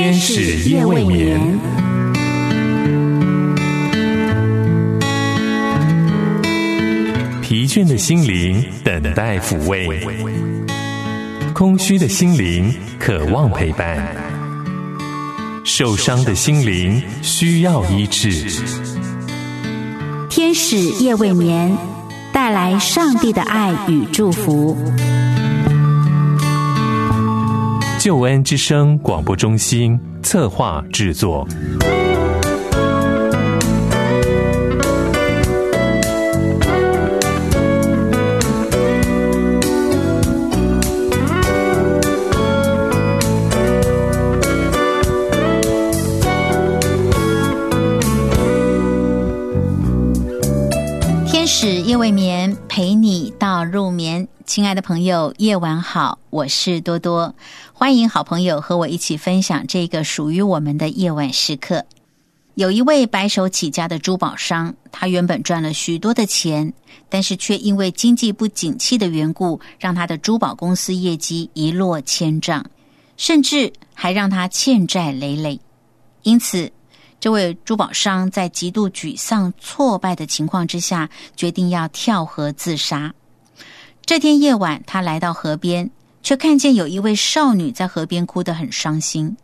天使夜未眠，疲倦的心灵等待抚慰，空虚的心灵渴望陪伴，受伤的心灵需要医治。天使夜未眠，带来上帝的爱与祝福。救恩之声广播中心策划制作。到入眠。亲爱的朋友，夜晚好，我是多多，欢迎好朋友和我一起分享这个属于我们的夜晚时刻。有一位白手起家的珠宝商，他原本赚了许多的钱，但是却因为经济不景气的缘故，让他的珠宝公司业绩一落千丈，甚至还让他欠债累累。因此，这位珠宝商在极度沮丧、挫败的情况之下，决定要跳河自杀。这天夜晚，他来到河边，却看见有一位少女在河边哭得很伤心。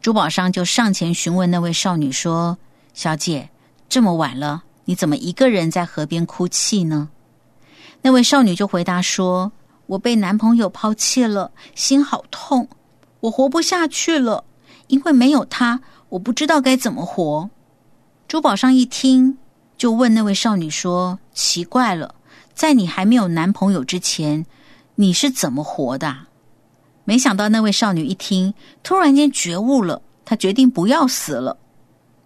珠宝商就上前询问那位少女说：“小姐，这么晚了，你怎么一个人在河边哭泣呢？”那位少女就回答说：“我被男朋友抛弃了，心好痛，我活不下去了，因为没有他，我不知道该怎么活。”珠宝商一听，就问那位少女说：“奇怪了。”在你还没有男朋友之前，你是怎么活的？没想到那位少女一听，突然间觉悟了，她决定不要死了。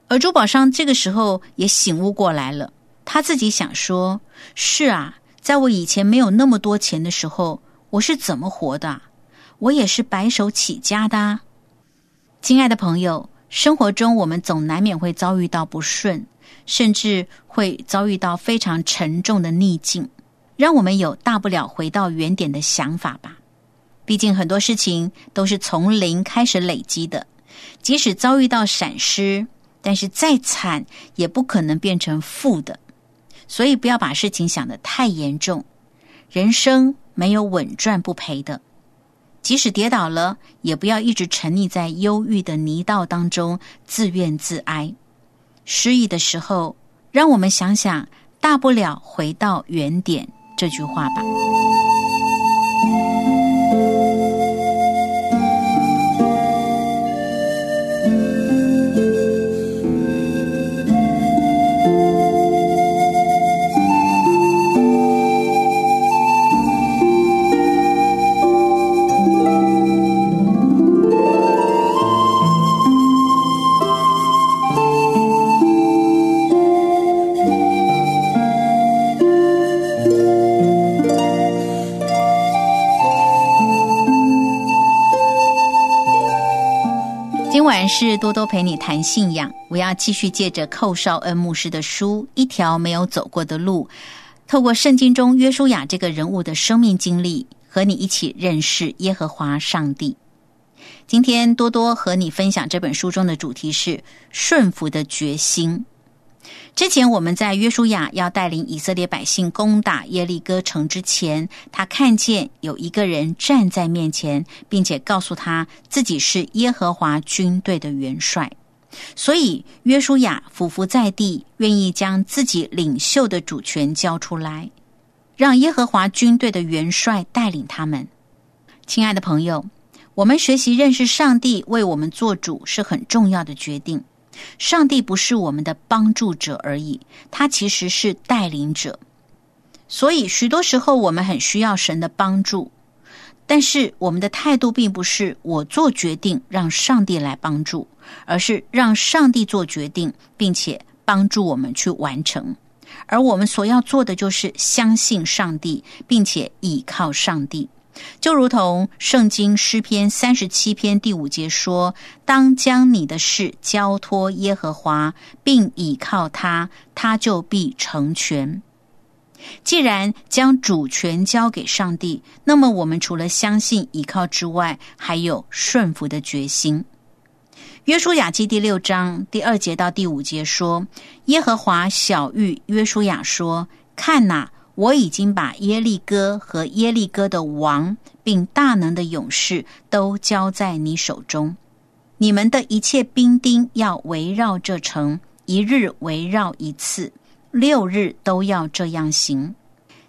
而珠宝商这个时候也醒悟过来了，他自己想说：“是啊，在我以前没有那么多钱的时候，我是怎么活的？我也是白手起家的。”亲爱的朋友，生活中我们总难免会遭遇到不顺，甚至会遭遇到非常沉重的逆境。让我们有大不了回到原点的想法吧。毕竟很多事情都是从零开始累积的，即使遭遇到闪失，但是再惨也不可能变成负的。所以不要把事情想得太严重。人生没有稳赚不赔的，即使跌倒了，也不要一直沉溺在忧郁的泥道当中自怨自哀。失意的时候，让我们想想，大不了回到原点。这句话吧。是多多陪你谈信仰，我要继续借着寇绍恩牧师的书《一条没有走过的路》，透过圣经中约书亚这个人物的生命经历，和你一起认识耶和华上帝。今天多多和你分享这本书中的主题是顺服的决心。之前我们在约书亚要带领以色列百姓攻打耶利哥城之前，他看见有一个人站在面前，并且告诉他自己是耶和华军队的元帅，所以约书亚俯伏在地，愿意将自己领袖的主权交出来，让耶和华军队的元帅带领他们。亲爱的朋友，我们学习认识上帝为我们做主是很重要的决定。上帝不是我们的帮助者而已，他其实是带领者。所以，许多时候我们很需要神的帮助，但是我们的态度并不是我做决定让上帝来帮助，而是让上帝做决定，并且帮助我们去完成。而我们所要做的就是相信上帝，并且倚靠上帝。就如同圣经诗篇三十七篇第五节说：“当将你的事交托耶和华，并倚靠他，他就必成全。”既然将主权交给上帝，那么我们除了相信、倚靠之外，还有顺服的决心。约书亚记第六章第二节到第五节说：“耶和华小谕约书亚说：看哪，我已经把耶利哥和耶利哥的王，并大能的勇士都交在你手中。你们的一切兵丁要围绕这城，一日围绕一次，六日都要这样行。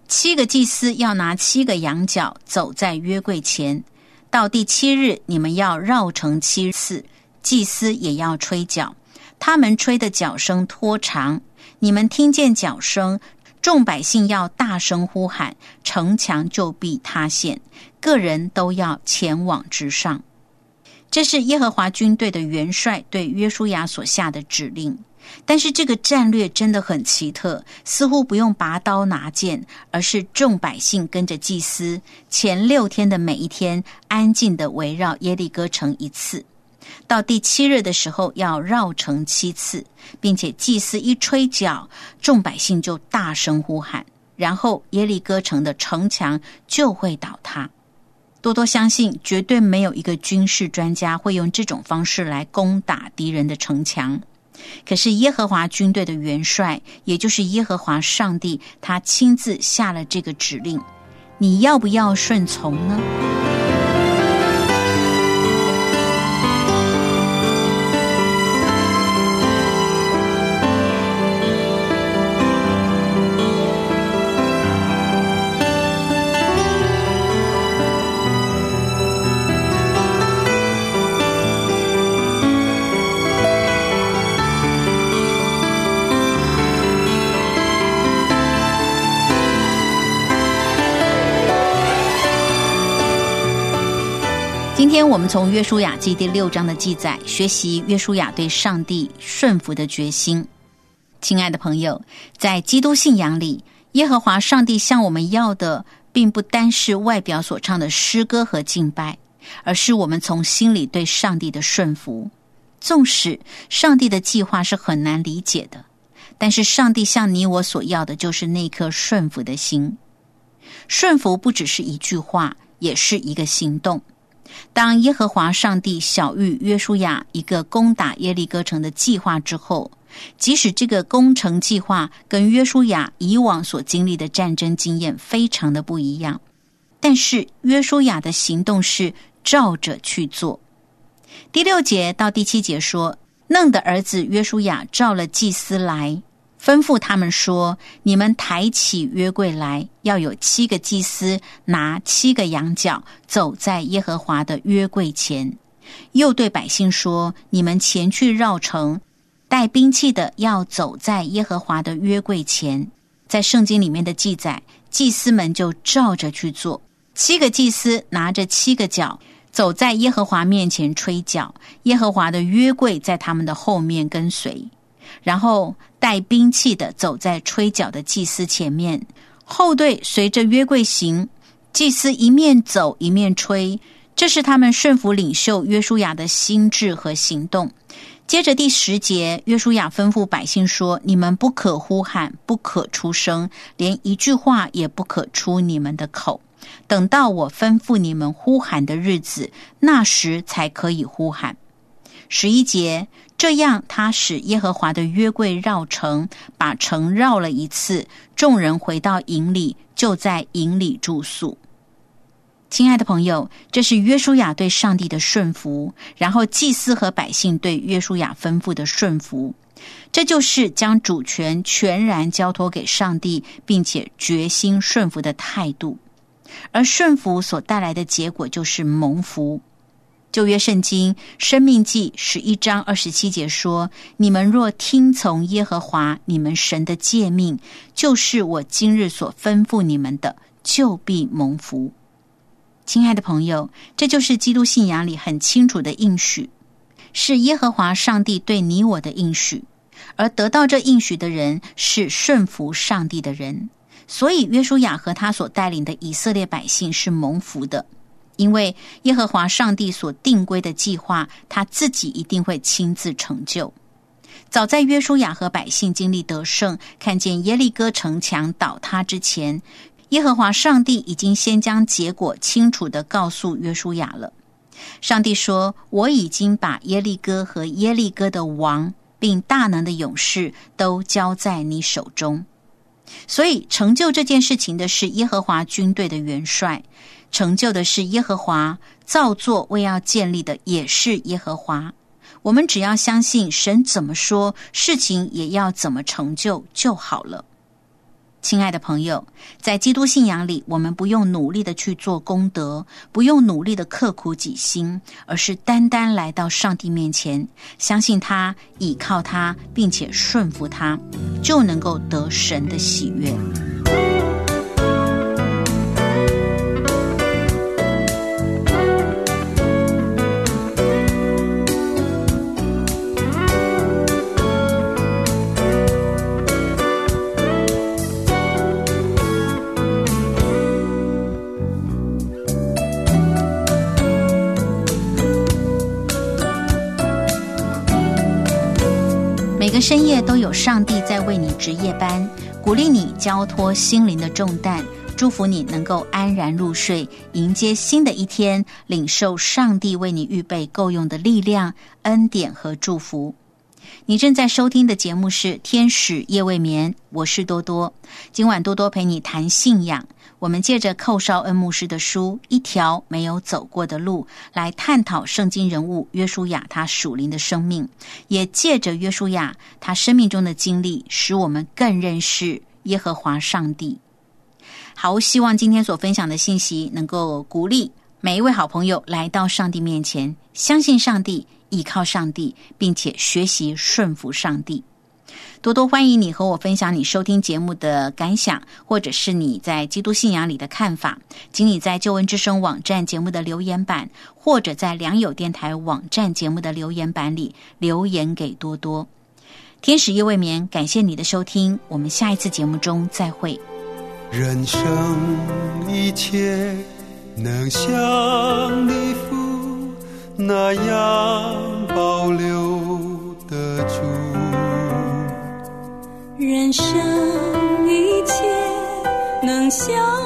七个祭司要拿七个羊角走在约柜前，到第七日，你们要绕城七次。”祭司也要吹角，他们吹的角声拖长。你们听见角声，众百姓要大声呼喊，城墙就必塌陷，个人都要前往之上。这是耶和华军队的元帅对约书亚所下的指令。但是这个战略真的很奇特，似乎不用拔刀拿剑，而是众百姓跟着祭司，前六天的每一天，安静的围绕耶利哥城一次。到第七日的时候，要绕城七次，并且祭司一吹角，众百姓就大声呼喊，然后耶利哥城的城墙就会倒塌。多多相信，绝对没有一个军事专家会用这种方式来攻打敌人的城墙。可是耶和华军队的元帅，也就是耶和华上帝，他亲自下了这个指令，你要不要顺从呢？今天我们从约书亚记第六章的记载学习约书亚对上帝顺服的决心。亲爱的朋友，在基督信仰里，耶和华上帝向我们要的，并不单是外表所唱的诗歌和敬拜，而是我们从心里对上帝的顺服。纵使上帝的计划是很难理解的，但是上帝向你我所要的，就是那颗顺服的心。顺服不只是一句话，也是一个行动。当耶和华上帝小谕约书亚一个攻打耶利哥城的计划之后，即使这个攻城计划跟约书亚以往所经历的战争经验非常的不一样，但是约书亚的行动是照着去做。第六节到第七节说，嫩的儿子约书亚召了祭司来。吩咐他们说：“你们抬起约柜来，要有七个祭司拿七个羊角，走在耶和华的约柜前。又对百姓说：你们前去绕城，带兵器的要走在耶和华的约柜前。在圣经里面的记载，祭司们就照着去做。七个祭司拿着七个角，走在耶和华面前吹角，耶和华的约柜在他们的后面跟随。”然后带兵器的走在吹角的祭司前面，后队随着约柜行。祭司一面走一面吹，这是他们顺服领袖约书亚的心智和行动。接着第十节，约书亚吩咐百姓说：“你们不可呼喊，不可出声，连一句话也不可出你们的口。等到我吩咐你们呼喊的日子，那时才可以呼喊。”十一节。这样，他使耶和华的约柜绕城，把城绕了一次。众人回到营里，就在营里住宿。亲爱的朋友，这是约书亚对上帝的顺服，然后祭司和百姓对约书亚吩咐的顺服。这就是将主权全然交托给上帝，并且决心顺服的态度。而顺服所带来的结果，就是蒙福。旧约圣经生命记十一章二十七节说：“你们若听从耶和华你们神的诫命，就是我今日所吩咐你们的，就必蒙福。”亲爱的朋友，这就是基督信仰里很清楚的应许，是耶和华上帝对你我的应许。而得到这应许的人是顺服上帝的人，所以约书亚和他所带领的以色列百姓是蒙福的。因为耶和华上帝所定规的计划，他自己一定会亲自成就。早在约书亚和百姓经历得胜，看见耶利哥城墙倒塌之前，耶和华上帝已经先将结果清楚的告诉约书亚了。上帝说：“我已经把耶利哥和耶利哥的王，并大能的勇士都交在你手中。”所以，成就这件事情的是耶和华军队的元帅，成就的是耶和华造作为要建立的，也是耶和华。我们只要相信神怎么说，事情也要怎么成就就好了。亲爱的朋友，在基督信仰里，我们不用努力的去做功德，不用努力的刻苦己心，而是单单来到上帝面前，相信他，倚靠他，并且顺服他，就能够得神的喜悦。深夜都有上帝在为你值夜班，鼓励你交托心灵的重担，祝福你能够安然入睡，迎接新的一天，领受上帝为你预备够用的力量、恩典和祝福。你正在收听的节目是《天使夜未眠》，我是多多。今晚多多陪你谈信仰。我们借着寇绍恩牧师的书《一条没有走过的路》来探讨圣经人物约书亚他属灵的生命，也借着约书亚他生命中的经历，使我们更认识耶和华上帝。好，希望今天所分享的信息能够鼓励每一位好朋友来到上帝面前，相信上帝。依靠上帝，并且学习顺服上帝。多多欢迎你和我分享你收听节目的感想，或者是你在基督信仰里的看法。请你在旧闻之声网站节目的留言板，或者在良友电台网站节目的留言板里留言给多多。天使夜未眠，感谢你的收听，我们下一次节目中再会。人生一切能像你父。那样保留人生一切能相。